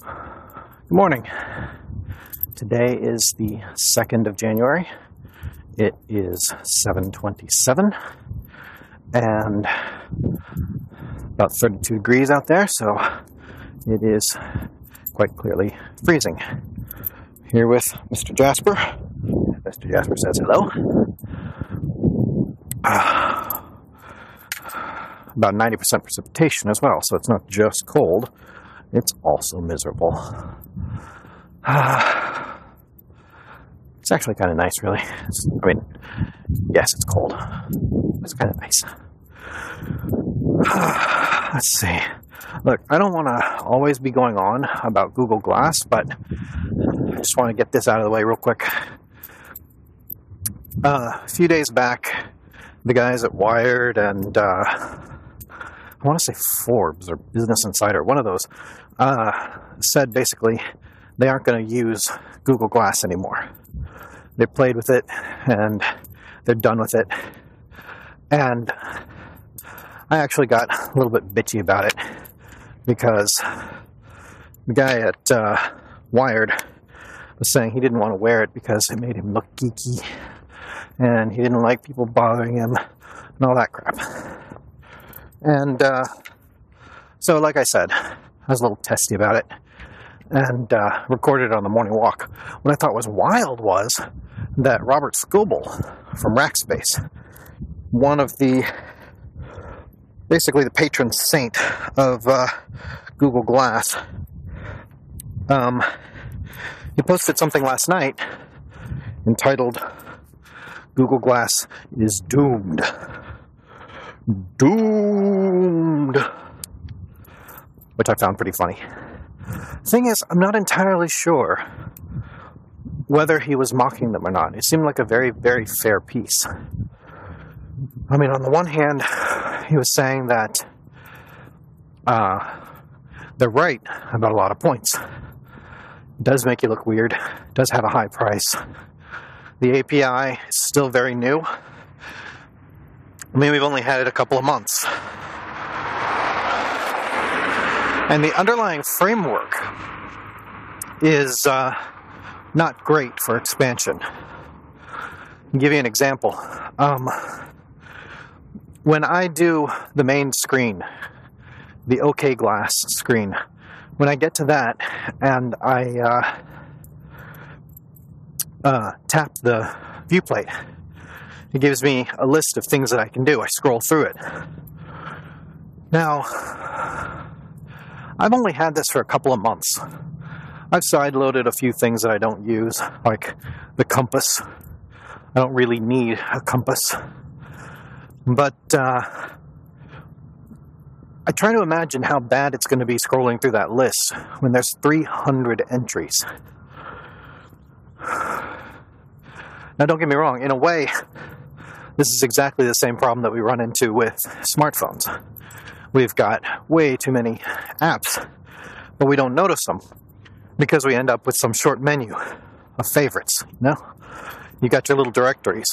Good morning. Today is the 2nd of January. It is 7:27 and about 32 degrees out there, so it is quite clearly freezing. Here with Mr. Jasper. Mr. Jasper says hello. Uh, about 90% precipitation as well, so it's not just cold, it's also miserable. It's actually kind of nice, really. It's, I mean, yes, it's cold. It's kind of nice. Let's see. Look, I don't want to always be going on about Google Glass, but I just want to get this out of the way real quick. Uh, a few days back, the guys at Wired and uh, I want to say Forbes or Business Insider, one of those, uh, said basically they aren't going to use Google Glass anymore. They played with it and they're done with it. And I actually got a little bit bitchy about it because the guy at uh, Wired was saying he didn't want to wear it because it made him look geeky and he didn't like people bothering him and all that crap. And uh, so, like I said, I was a little testy about it and uh, recorded it on the morning walk. What I thought was wild was that Robert Scoble from Rackspace, one of the basically the patron saint of uh, Google Glass, um, he posted something last night entitled Google Glass is doomed. Doomed. Which I found pretty funny. Thing is, I'm not entirely sure whether he was mocking them or not. It seemed like a very, very fair piece. I mean, on the one hand, he was saying that uh, they're right about a lot of points. It does make you look weird, it does have a high price. The API is still very new. I mean, we've only had it a couple of months. And the underlying framework is uh, not great for expansion. I'll give you an example. Um, when I do the main screen, the OK Glass screen, when I get to that and I uh, uh, tap the viewplate, it gives me a list of things that I can do. I scroll through it. Now, I've only had this for a couple of months. I've sideloaded a few things that I don't use, like the compass. I don't really need a compass. But uh, I try to imagine how bad it's going to be scrolling through that list when there's 300 entries. Now, don't get me wrong, in a way, this is exactly the same problem that we run into with smartphones. We've got way too many apps, but we don't notice them because we end up with some short menu of favorites. No? You got your little directories.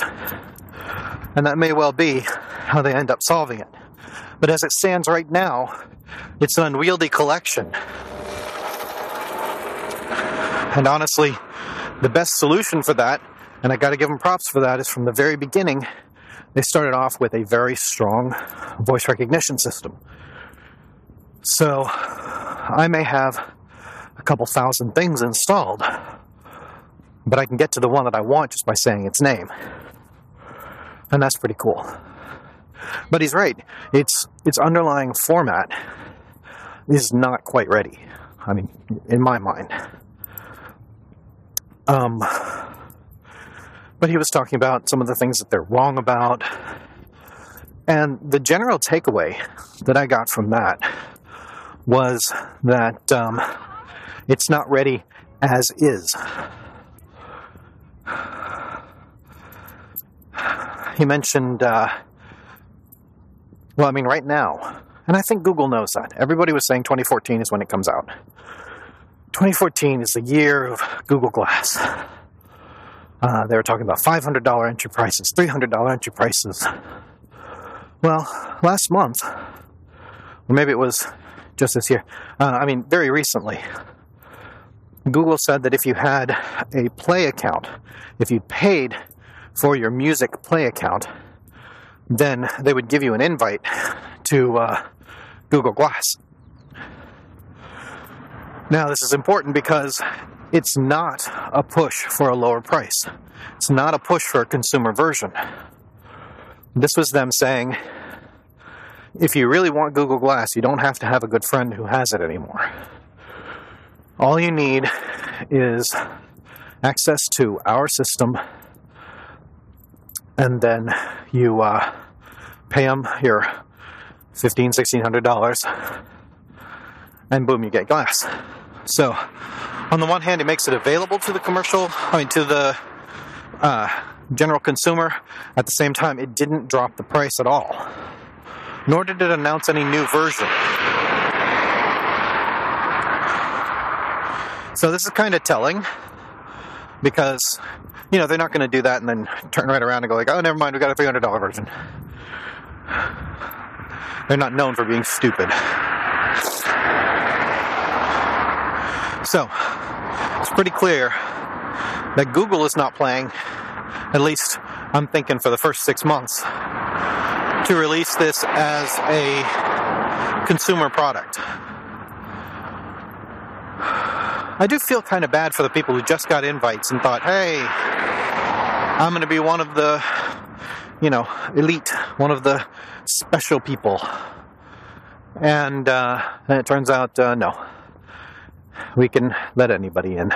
And that may well be how they end up solving it. But as it stands right now, it's an unwieldy collection. And honestly, the best solution for that, and I got to give them props for that, is from the very beginning, they started off with a very strong voice recognition system. So I may have a couple thousand things installed, but I can get to the one that I want just by saying its name. And that's pretty cool. But he's right. Its its underlying format is not quite ready. I mean, in my mind. Um, but he was talking about some of the things that they're wrong about. And the general takeaway that I got from that was that um, it's not ready as is. He mentioned, uh, well, I mean, right now, and I think Google knows that. Everybody was saying 2014 is when it comes out. 2014 is the year of Google Glass. Uh, they were talking about $500 entry prices, $300 entry prices. Well, last month, or maybe it was just this year, uh, I mean, very recently, Google said that if you had a Play account, if you paid for your music Play account, then they would give you an invite to uh, Google Glass. Now, this is important because it's not a push for a lower price. It's not a push for a consumer version. This was them saying, if you really want Google Glass, you don't have to have a good friend who has it anymore. All you need is access to our system, and then you uh, pay them your fifteen, sixteen hundred dollars, and boom, you get glass. So, on the one hand, it makes it available to the commercial, I mean, to the uh, general consumer. At the same time, it didn't drop the price at all, nor did it announce any new version. So, this is kind of telling because, you know, they're not going to do that and then turn right around and go, like, oh, never mind, we've got a $300 version. They're not known for being stupid. So, it's pretty clear that Google is not playing, at least I'm thinking for the first six months, to release this as a consumer product. I do feel kind of bad for the people who just got invites and thought, hey, I'm going to be one of the, you know, elite, one of the special people. And, uh, and it turns out, uh, no. We can let anybody in.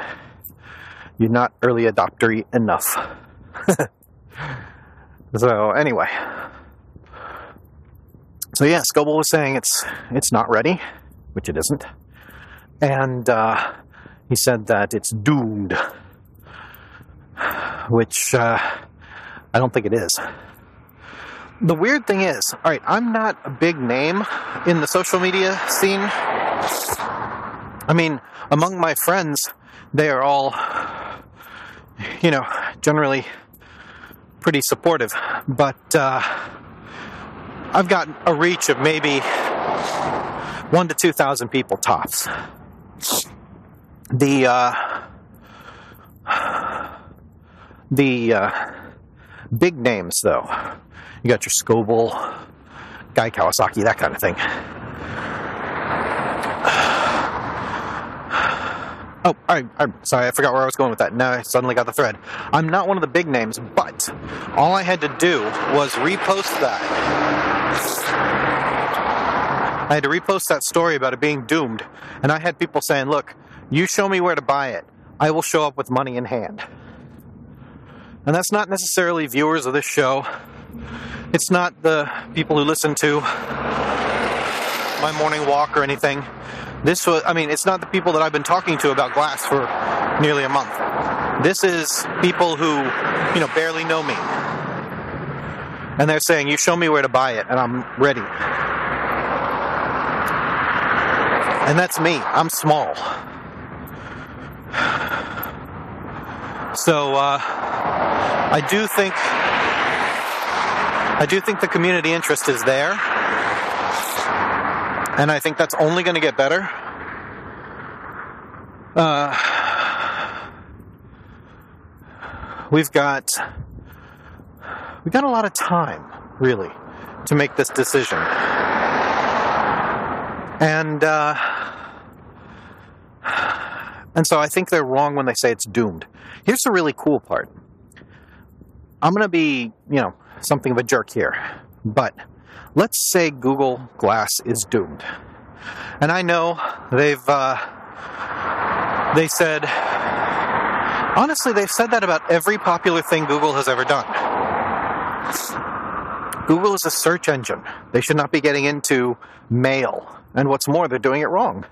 You're not early adoptery enough. so anyway. So yeah, Scoble was saying it's it's not ready, which it isn't. And uh, he said that it's doomed, which uh, I don't think it is. The weird thing is, all right, I'm not a big name in the social media scene. I mean, among my friends, they are all, you know, generally pretty supportive. But uh, I've got a reach of maybe one to two thousand people tops. The uh, the uh, big names, though, you got your Scoble, Guy Kawasaki, that kind of thing. Oh, I, I'm sorry, I forgot where I was going with that. Now I suddenly got the thread. I'm not one of the big names, but all I had to do was repost that. I had to repost that story about it being doomed, and I had people saying, Look, you show me where to buy it, I will show up with money in hand. And that's not necessarily viewers of this show. It's not the people who listen to my morning walk or anything. This was, I mean, it's not the people that I've been talking to about glass for nearly a month. This is people who, you know, barely know me. And they're saying, You show me where to buy it, and I'm ready. And that's me. I'm small. So, uh, I do think. I do think the community interest is there. And I think that's only going to get better. Uh, we've got we've got a lot of time, really, to make this decision. And uh, and so I think they're wrong when they say it's doomed. Here's the really cool part. I'm going to be, you know, something of a jerk here, but let's say Google Glass is doomed. And I know they've uh, they said honestly they've said that about every popular thing Google has ever done. Google is a search engine. They should not be getting into mail. And what's more, they're doing it wrong.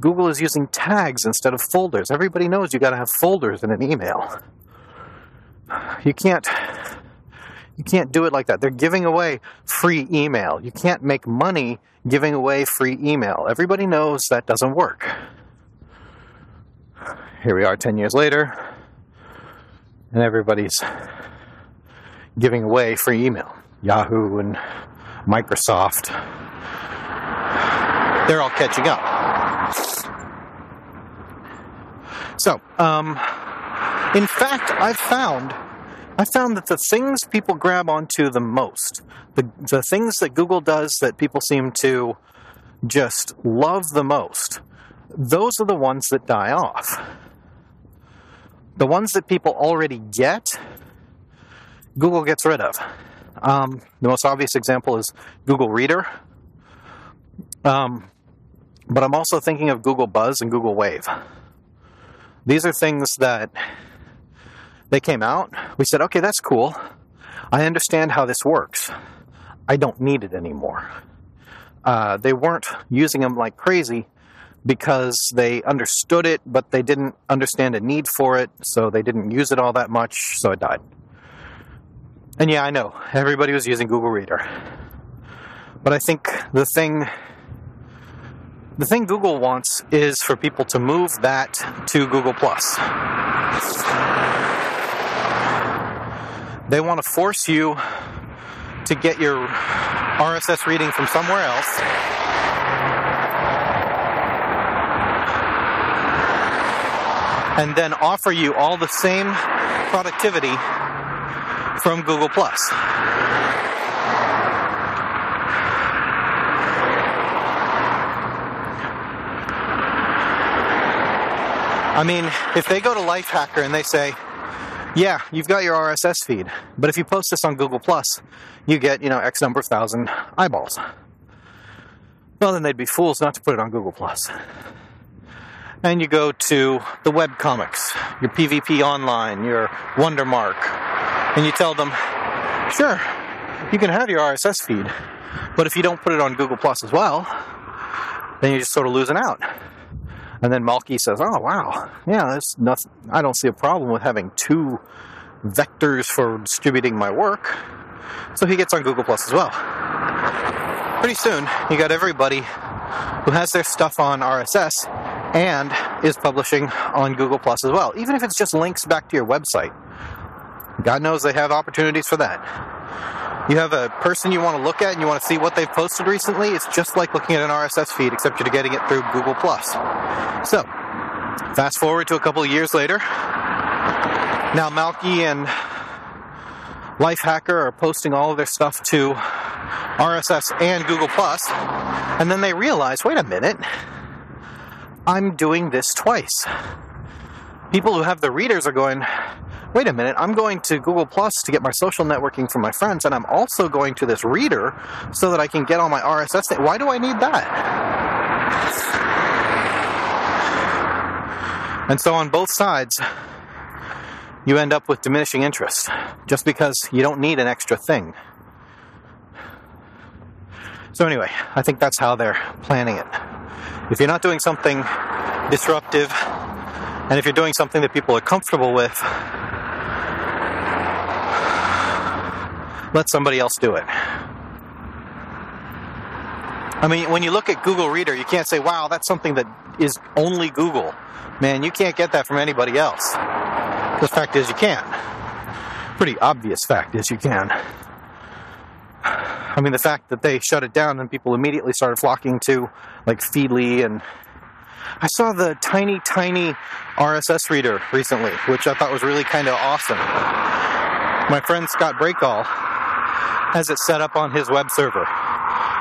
Google is using tags instead of folders. Everybody knows you got to have folders in an email. You can't you can't do it like that. They're giving away free email. You can't make money giving away free email. Everybody knows that doesn't work. Here we are 10 years later, and everybody's giving away free email. Yahoo and Microsoft, they're all catching up. So, um, in fact, I've found I found that the things people grab onto the most, the, the things that Google does that people seem to just love the most, those are the ones that die off. The ones that people already get, Google gets rid of. Um, the most obvious example is Google Reader. Um, but I'm also thinking of Google Buzz and Google Wave. These are things that they came out. We said, okay, that's cool. I understand how this works. I don't need it anymore. Uh, they weren't using them like crazy because they understood it, but they didn't understand a need for it, so they didn't use it all that much, so it died. And yeah, I know, everybody was using Google Reader. But I think the thing the thing Google wants is for people to move that to Google Plus. They want to force you to get your RSS reading from somewhere else. And then offer you all the same productivity from Google Plus. I mean, if they go to Lifehacker and they say, yeah, you've got your RSS feed, but if you post this on Google Plus, you get, you know, X number of thousand eyeballs. Well, then they'd be fools not to put it on Google Plus. And you go to the web comics, your PvP Online, your Wondermark, and you tell them, sure, you can have your RSS feed, but if you don't put it on Google Plus as well, then you're just sort of losing out. And then Malki says, "Oh wow, yeah, there's nothing. I don't see a problem with having two vectors for distributing my work." So he gets on Google Plus as well. Pretty soon, you got everybody who has their stuff on RSS and is publishing on Google Plus as well, even if it's just links back to your website. God knows they have opportunities for that you have a person you want to look at and you want to see what they've posted recently, it's just like looking at an RSS feed, except you're getting it through Google Plus. So, fast forward to a couple of years later. Now Malki and Lifehacker are posting all of their stuff to RSS and Google Plus, and then they realize, wait a minute, I'm doing this twice. People who have the readers are going, wait a minute, I'm going to Google Plus to get my social networking from my friends, and I'm also going to this reader so that I can get all my RSS. Why do I need that? And so on both sides, you end up with diminishing interest just because you don't need an extra thing. So, anyway, I think that's how they're planning it. If you're not doing something disruptive, and if you're doing something that people are comfortable with, let somebody else do it. I mean, when you look at Google Reader, you can't say, wow, that's something that is only Google. Man, you can't get that from anybody else. The fact is, you can. Pretty obvious fact is, you can. I mean, the fact that they shut it down and people immediately started flocking to, like, Feedly and. I saw the tiny, tiny RSS reader recently, which I thought was really kind of awesome. My friend Scott Breakall has it set up on his web server.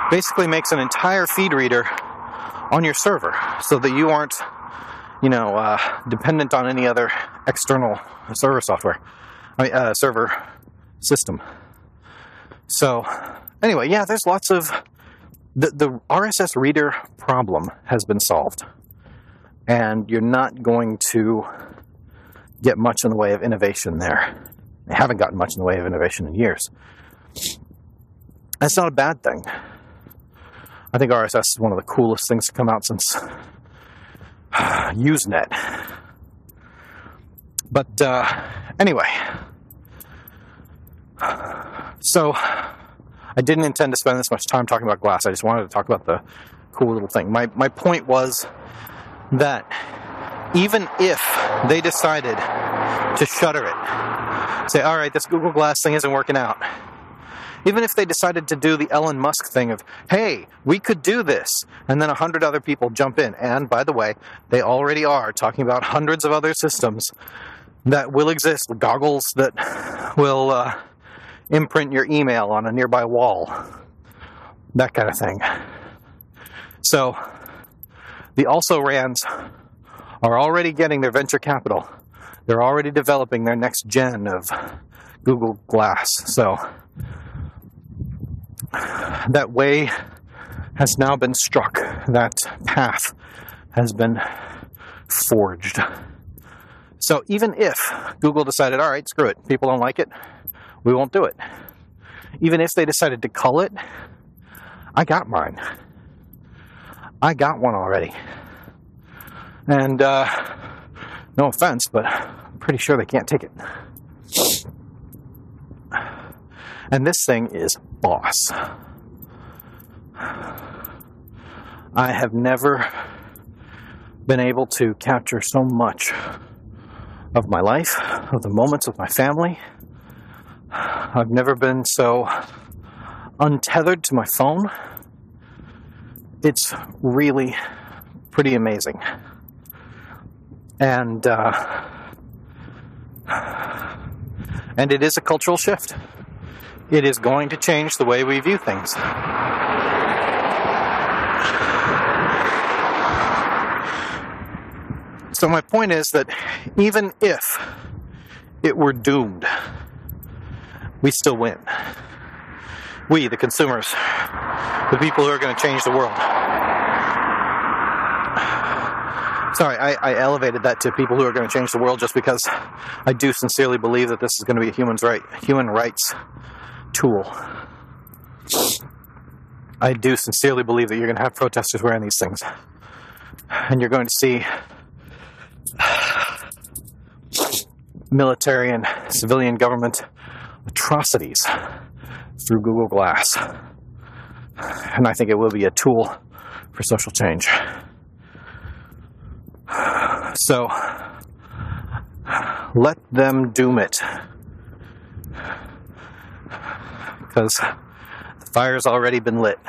Basically makes an entire feed reader on your server so that you aren't, you know, uh, dependent on any other external server software, I mean, uh, server system. So, anyway, yeah, there's lots of the the RSS reader problem has been solved, and you're not going to get much in the way of innovation there. They haven't gotten much in the way of innovation in years. That's not a bad thing. I think RSS is one of the coolest things to come out since Usenet. But uh, anyway, so I didn't intend to spend this much time talking about glass. I just wanted to talk about the cool little thing. My my point was that even if they decided to shutter it, say, all right, this Google Glass thing isn't working out Even if they decided to do the Elon Musk thing of, hey, we could do this, and then a hundred other people jump in. And by the way, they already are talking about hundreds of other systems that will exist, goggles that will uh, imprint your email on a nearby wall, that kind of thing. So, the also rans are already getting their venture capital. They're already developing their next gen of Google Glass. So, that way has now been struck. That path has been forged. So even if Google decided, all right, screw it, people don't like it, we won't do it. Even if they decided to cull it, I got mine. I got one already. And uh, no offense, but I'm pretty sure they can't take it. And this thing is boss. I have never been able to capture so much of my life, of the moments with my family. I've never been so untethered to my phone. It's really pretty amazing. And uh, and it is a cultural shift. It is going to change the way we view things. So, my point is that even if it were doomed, we still win. We, the consumers, the people who are going to change the world. Sorry, I, I, elevated that to people who are going to change the world just because I do sincerely believe that this is going to be a human's right, human rights tool. I do sincerely believe that you're going to have protesters wearing these things. And you're going to see military and civilian government atrocities through Google Glass. And I think it will be a tool for social change. So, let them doom it because the fire's already been lit.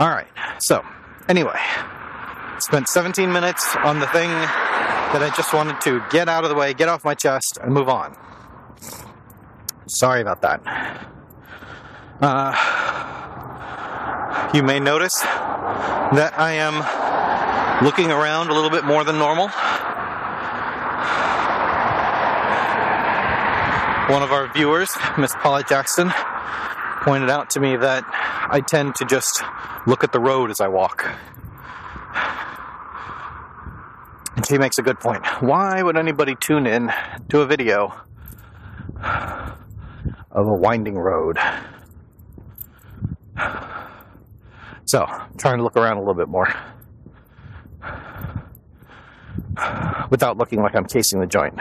All right, so anyway, spent 17 minutes on the thing that I just wanted to get out of the way, get off my chest, and move on. Sorry about that. Uh, you may notice that I am looking around a little bit more than normal. One of our viewers, Miss Paula Jackson, pointed out to me that I tend to just look at the road as I walk. And she makes a good point. Why would anybody tune in to a video of a winding road? So, trying to look around a little bit more without looking like I'm casing the joint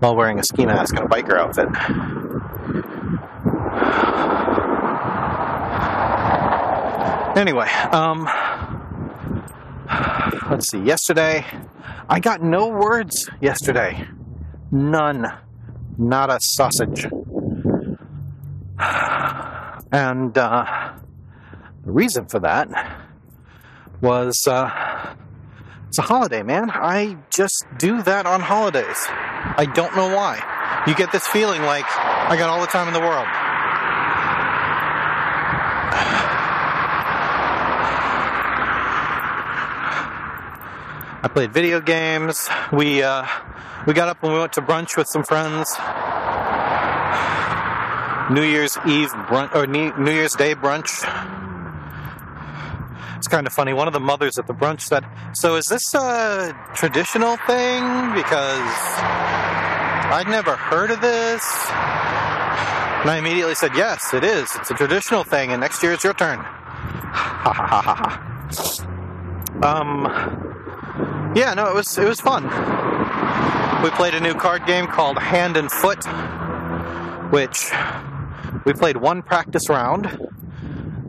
while wearing a ski mask and a biker outfit. Anyway, um, let's see. Yesterday, I got no words yesterday. None. Not a sausage. And uh, the reason for that was uh, it's a holiday, man. I just do that on holidays. I don't know why. You get this feeling like I got all the time in the world. I played video games. We uh, we got up and we went to brunch with some friends. New Year's Eve brunch or New Year's Day brunch. It's kind of funny. One of the mothers at the brunch said, "So is this a traditional thing? Because I'd never heard of this." And I immediately said, "Yes, it is. It's a traditional thing, and next year it's your turn." Ha ha ha ha. Um yeah, no, it was it was fun. We played a new card game called Hand and Foot, which we played one practice round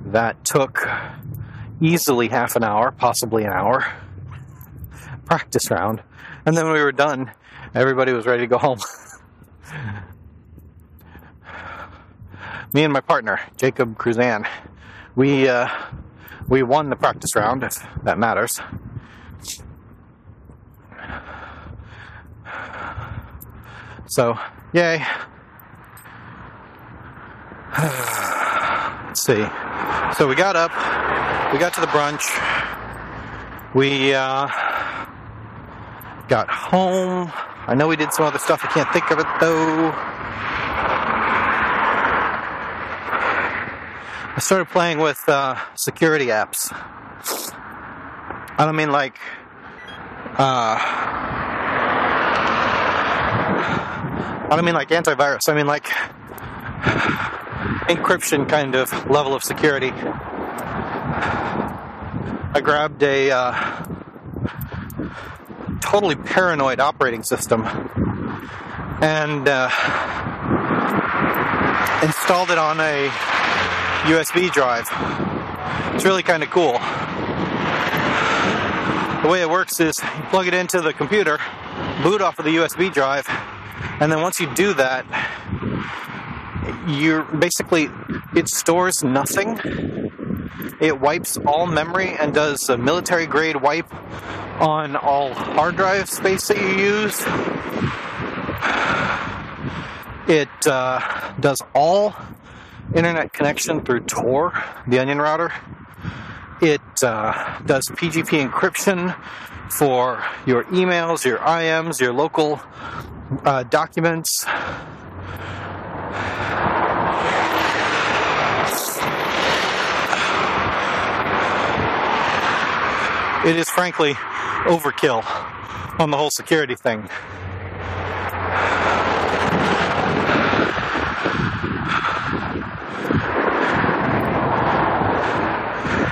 that took easily half an hour, possibly an hour. Practice round. And then when we were done, everybody was ready to go home. me and my partner, Jacob Cruzan, we uh, we won the practice round, if that matters. So, yay. Let's see. So we got up, we got to the brunch, we uh, got home. I know we did some other stuff, I can't think of it though. I started playing with uh, security apps. I don't mean like uh, I don't mean like antivirus. I mean like encryption kind of level of security. I grabbed a uh, totally paranoid operating system and uh, installed it on a USB drive. It's really kind of cool. The way it works is you plug it into the computer, boot off of the USB drive, and then once you do that, you're basically, it stores nothing. It wipes all memory and does a military grade wipe on all hard drive space that you use. It uh, does all internet connection through Tor, the Onion router. It uh, does PGP encryption for your emails, your IMs, your local uh, documents. It is frankly overkill on the whole security thing.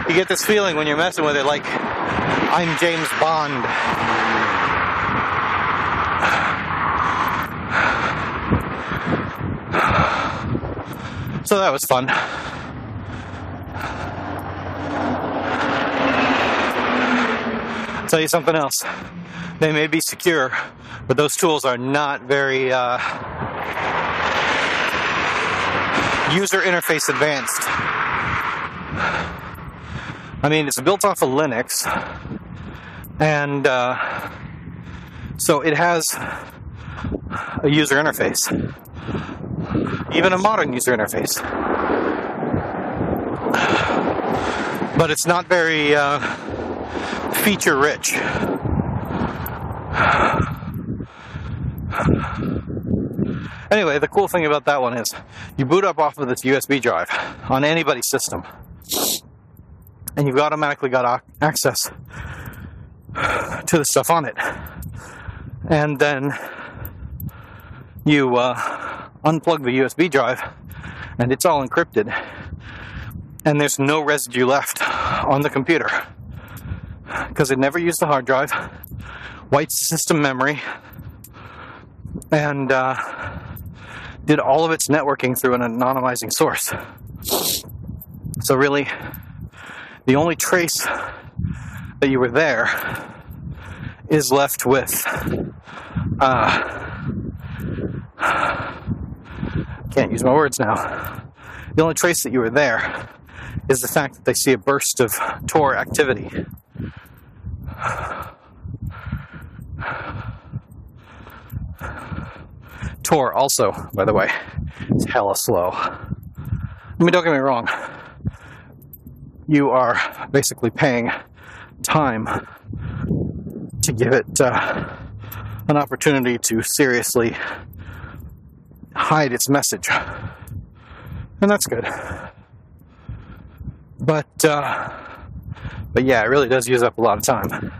You get this feeling when you're messing with it like I'm James Bond. So that was fun. Tell you something else. They may be secure, but those tools are not very uh, user interface advanced. I mean, it's built off of Linux, and uh, so it has a user interface, even a modern user interface. But it's not very uh, feature rich. Anyway, the cool thing about that one is you boot up off of this USB drive on anybody's system, and you've automatically got access to the stuff on it. And then you uh, unplug the USB drive, and it's all encrypted, and there's no residue left on the computer because it never used the hard drive, the system memory, and uh, did all of its networking through an anonymizing source. So, really, the only trace that you were there is left with. Uh, can't use my words now. The only trace that you were there is the fact that they see a burst of Tor activity. Tor also, by the way, is hella slow. I mean, don't get me wrong. You are basically paying time to give it uh, an opportunity to seriously hide its message. And that's good. But, uh, but yeah, it really does use up a lot of time.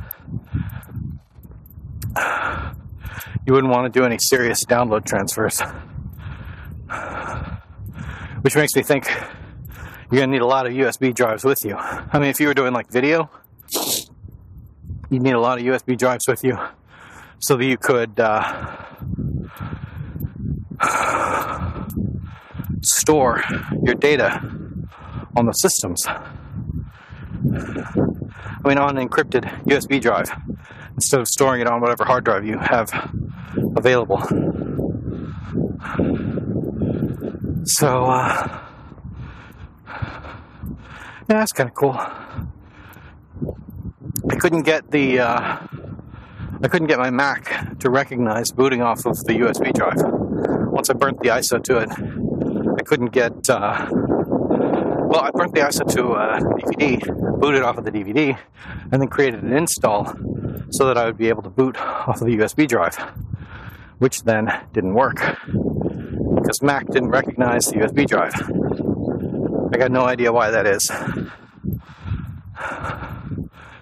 You wouldn't want to do any serious download transfers. Which makes me think you're going to need a lot of USB drives with you. I mean, if you were doing like video, you'd need a lot of USB drives with you so that you could uh, store your data on the systems. I mean, on an encrypted USB drive instead of storing it on whatever hard drive you have available. So, uh, Yeah, that's kind of cool. I couldn't get the uh, I couldn't get my Mac to recognize booting off of the USB drive. Once I burnt the ISO to it, I couldn't get. Uh, well, I burnt the ISO to a DVD, booted off of the DVD, and then created an install so that I would be able to boot off of the USB drive, which then didn't work because Mac didn't recognize the USB drive. I got no idea why that is.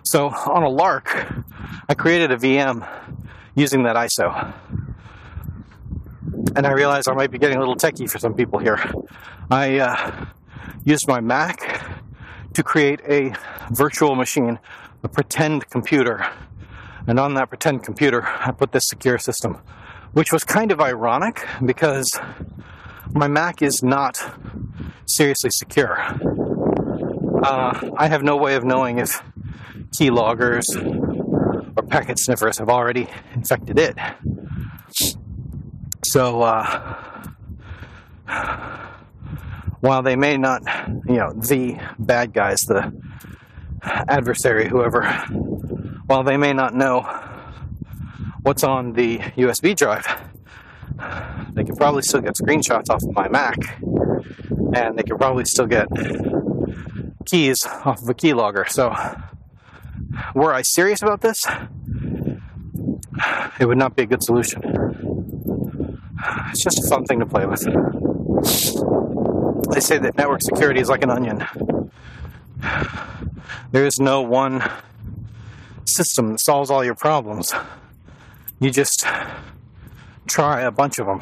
So on a lark, I created a VM using that ISO. And I realized I might be getting a little techie for some people here. I uh, used my Mac to create a virtual machine, a pretend computer. And on that pretend computer, I put this secure system, which was kind of ironic because my Mac is not seriously secure. Uh, I have no way of knowing if keyloggers or packet sniffers have already infected it. So, uh, while they may not, you know, the bad guys, the adversary, whoever, while they may not know what's on the USB drive, they can probably still get screenshots off of my Mac, and they can probably still get keys off of a keylogger. So, were I serious about this, it would not be a good solution. It's just a fun thing to play with. They say that network security is like an onion. There is no one system that solves all your problems. You just try a bunch of them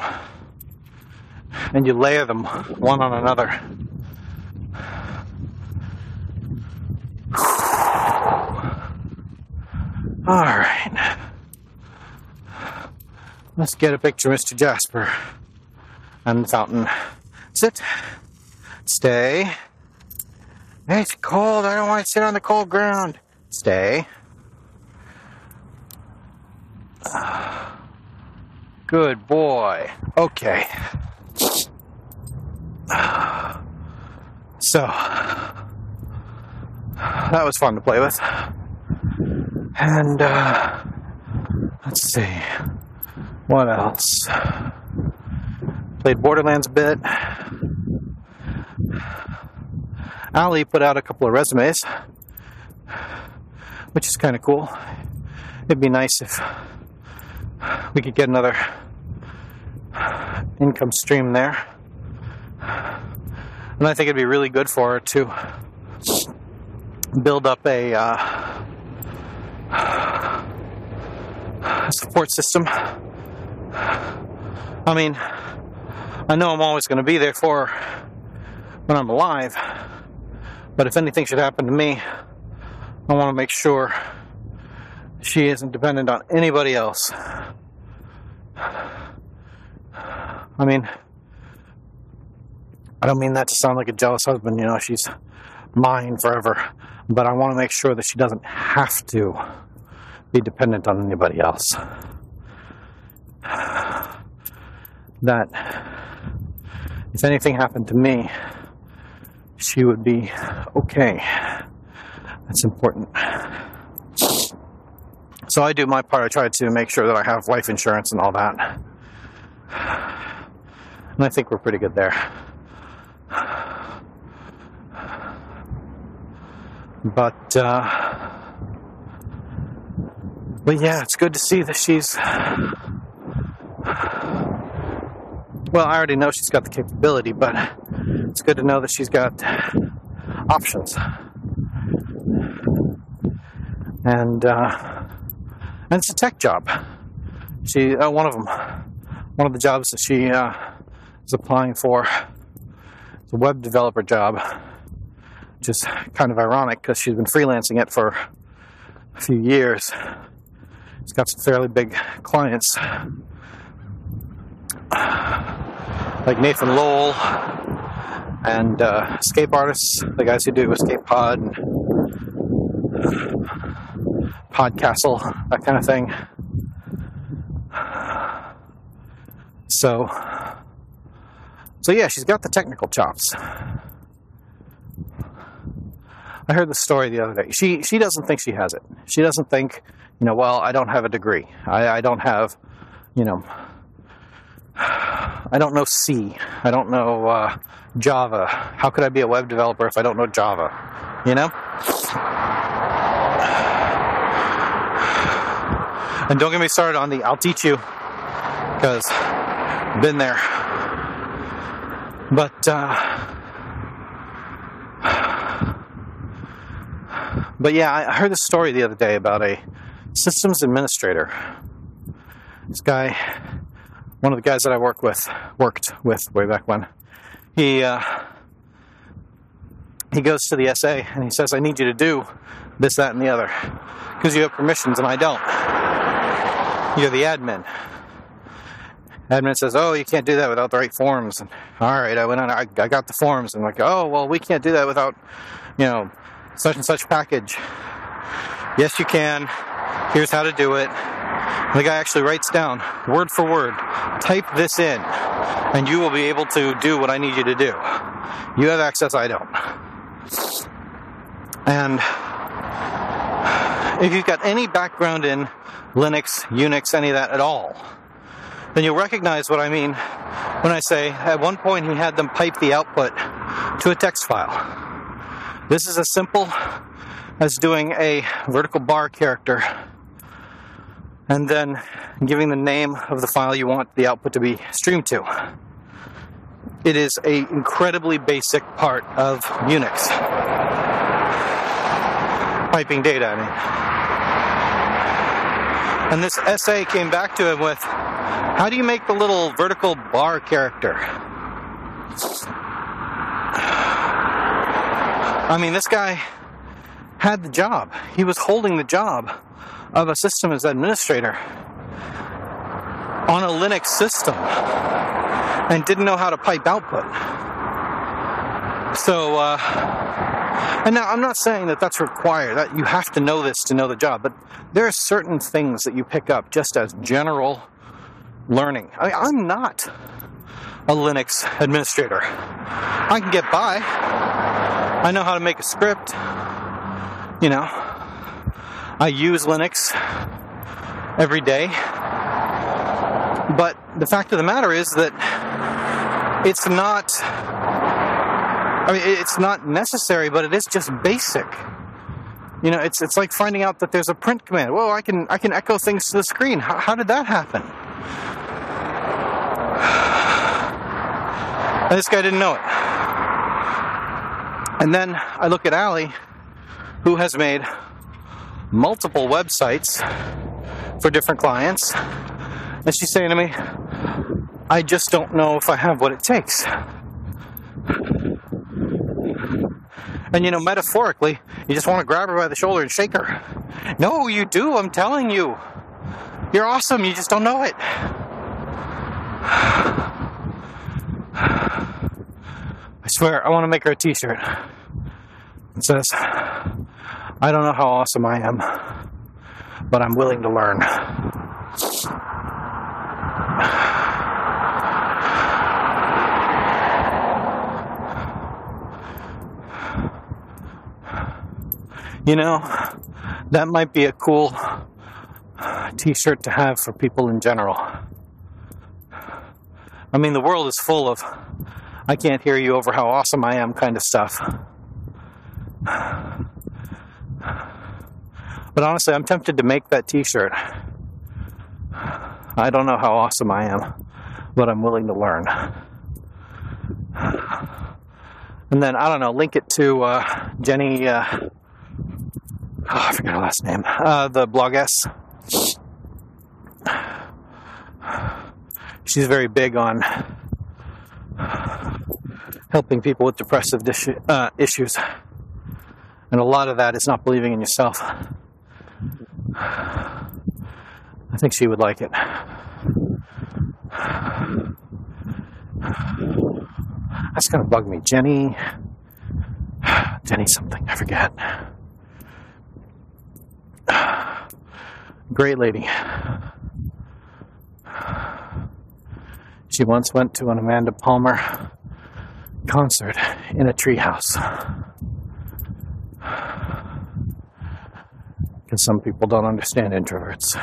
and you layer them one on another. All right. Let's get a picture, of Mr. Jasper. And the fountain. Sit. Stay. It's cold. I don't want to sit on the cold ground. Stay. Good boy. Okay. So, that was fun to play with. And, uh, let's see. What else? Played Borderlands a bit. Ali put out a couple of resumes, which is kind of cool. It'd be nice if we could get another income stream there. And I think it'd be really good for her to build up a, uh, support system. I mean, I know I'm always going to be there for her when I'm alive, but if anything should happen to me, I want to make sure she isn't dependent on anybody else. I mean, I don't mean that to sound like a jealous husband, you know, she's mine forever, but I want to make sure that she doesn't have to be dependent on anybody else. That if anything happened to me, she would be okay. That's important. So I do my part. I try to make sure that I have life insurance and all that. And I think we're pretty good there. But, uh, but yeah, it's good to see that she's. Well, I already know she's got the capability, but it's good to know that she's got options. And, uh, and it's a tech job. She, uh, one of them, one of the jobs that she uh, is applying for is a web developer job, which is kind of ironic because she's been freelancing it for a few years. She's got some fairly big clients, like Nathan Lowell and uh, escape artists, the guys who do Escape Pod and Podcastle, that kind of thing. So, so yeah, she's got the technical chops. I heard the story the other day. She she doesn't think she has it. She doesn't think, you know, well, I don't have a degree. I, I don't have, you know, I don't know C. I don't know uh, Java. How could I be a web developer if I don't know Java? You know? And don't get me started on the I'll teach you because been there. But uh, but yeah, I heard this story the other day about a systems administrator. This guy, one of the guys that I work with, worked with way back when. He uh, he goes to the SA and he says, "I need you to do this, that, and the other because you have permissions and I don't. You're the admin." Admin says, "Oh, you can't do that without the right forms." And, All right, I went on. I, I got the forms, and I'm like, "Oh, well, we can't do that without, you know, such and such package." Yes, you can. Here's how to do it. The guy actually writes down word for word. Type this in, and you will be able to do what I need you to do. You have access, I don't. And if you've got any background in Linux, Unix, any of that at all, then you'll recognize what I mean when I say at one point he had them pipe the output to a text file. This is as simple as doing a vertical bar character and then giving the name of the file you want the output to be streamed to. It is a incredibly basic part of Unix. Piping data, I mean. And this SA came back to him with how do you make the little vertical bar character? I mean, this guy had the job. He was holding the job of a system systems administrator on a Linux system and didn't know how to pipe output. So, uh, and now I'm not saying that that's required, that you have to know this to know the job, but there are certain things that you pick up just as general learning. I, I'm not a Linux administrator. I can get by. I know how to make a script. You know, I use Linux every day. But the fact of the matter is that it's not I mean it's not necessary, but it is just basic. You know, it's it's like finding out that there's a print command. Whoa, I can I can echo things to the screen. How, how did that happen? And this guy didn't know it. And then I look at Allie, who has made multiple websites for different clients, and she's saying to me, I just don't know if I have what it takes. And you know, metaphorically, you just want to grab her by the shoulder and shake her. No, you do, I'm telling you. You're awesome, you just don't know it. I swear, I want to make her a t shirt. It says, I don't know how awesome I am, but I'm willing to learn. You know, that might be a cool t shirt to have for people in general. I mean, the world is full of I can't hear you over how awesome I am kind of stuff. But honestly, I'm tempted to make that t shirt. I don't know how awesome I am, but I'm willing to learn. And then, I don't know, link it to uh, Jenny. Uh, oh, I forget her last name. Uh, the bloggess. She's very big on helping people with depressive uh, issues. And a lot of that is not believing in yourself. I think she would like it. That's gonna bug me. Jenny. Jenny something, I forget. Great lady. She once went to an Amanda Palmer concert in a treehouse. Because some people don't understand introverts.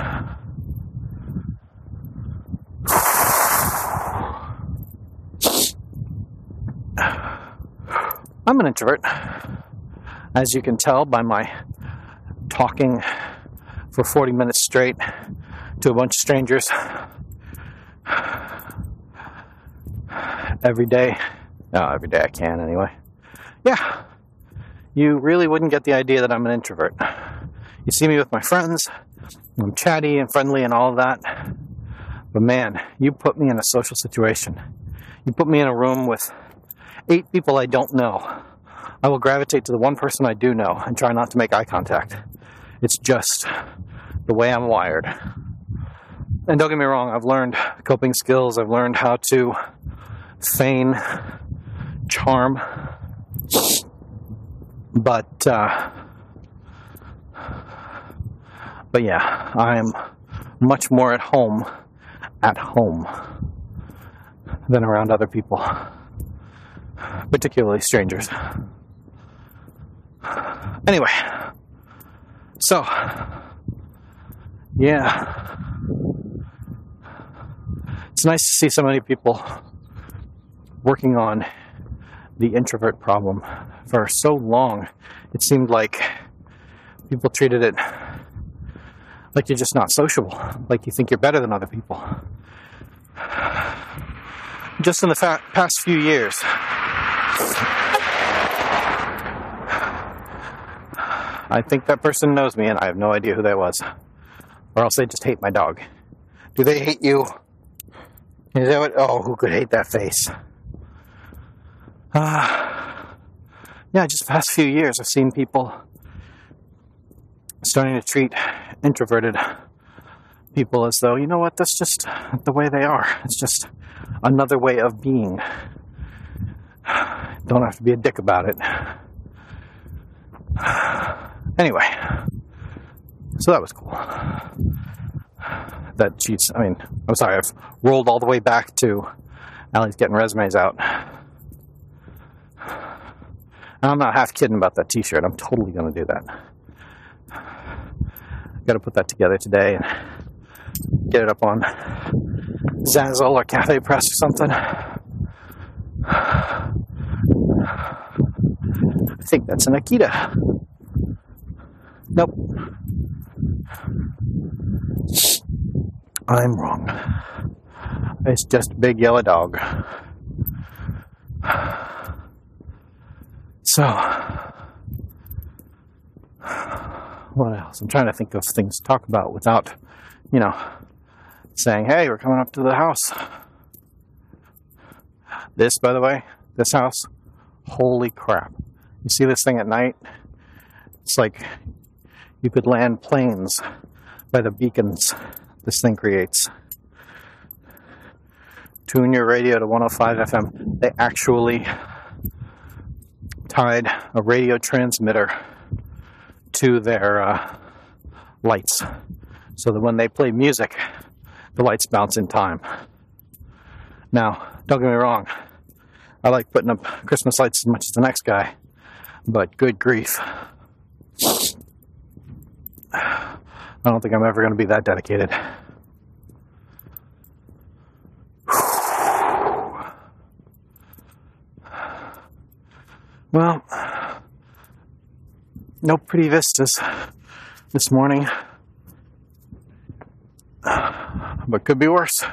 I'm an introvert, as you can tell by my talking for 40 minutes straight to a bunch of strangers every day. No, every day I can anyway. Yeah, you really wouldn't get the idea that I'm an introvert. You see me with my friends, I'm chatty and friendly and all of that. But man, you put me in a social situation. You put me in a room with eight people I don't know. I will gravitate to the one person I do know and try not to make eye contact. It's just the way I'm wired. And don't get me wrong, I've learned coping skills, I've learned how to feign charm. But, uh, but yeah, I'm much more at home at home than around other people, particularly strangers. Anyway, so yeah, it's nice to see so many people working on the introvert problem for so long. It seemed like people treated it like you're just not sociable, like you think you're better than other people. Just in the fa- past few years, I think that person knows me and I have no idea who that was. Or else they just hate my dog. Do they hate you? Is that what? Oh, who could hate that face? Uh, yeah, just the past few years, I've seen people starting to treat introverted people as though, you know what, that's just the way they are. It's just another way of being. Don't have to be a dick about it. Anyway, so that was cool. That she's, I mean, I'm sorry, I've rolled all the way back to Allie's getting resumes out. And I'm not half kidding about that t shirt. I'm totally going to do that. Got to put that together today and get it up on Zazzle or Cafe Press or something. I think that's an Akita. Nope. I'm wrong. It's just a big yellow dog. So, what else? I'm trying to think of things to talk about without, you know, saying, hey, we're coming up to the house. This, by the way, this house, holy crap. You see this thing at night? It's like you could land planes by the beacons this thing creates. Tune your radio to 105 FM. They actually tied a radio transmitter to their uh, lights so that when they play music, the lights bounce in time. Now, don't get me wrong, I like putting up Christmas lights as much as the next guy, but good grief. I don't think I'm ever going to be that dedicated. Well, no pretty vistas this morning, but could be worse.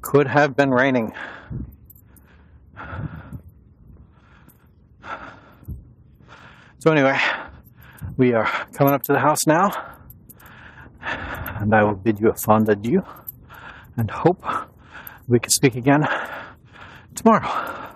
Could have been raining. So, anyway, we are coming up to the house now, and I will bid you a fond adieu and hope we can speak again tomorrow.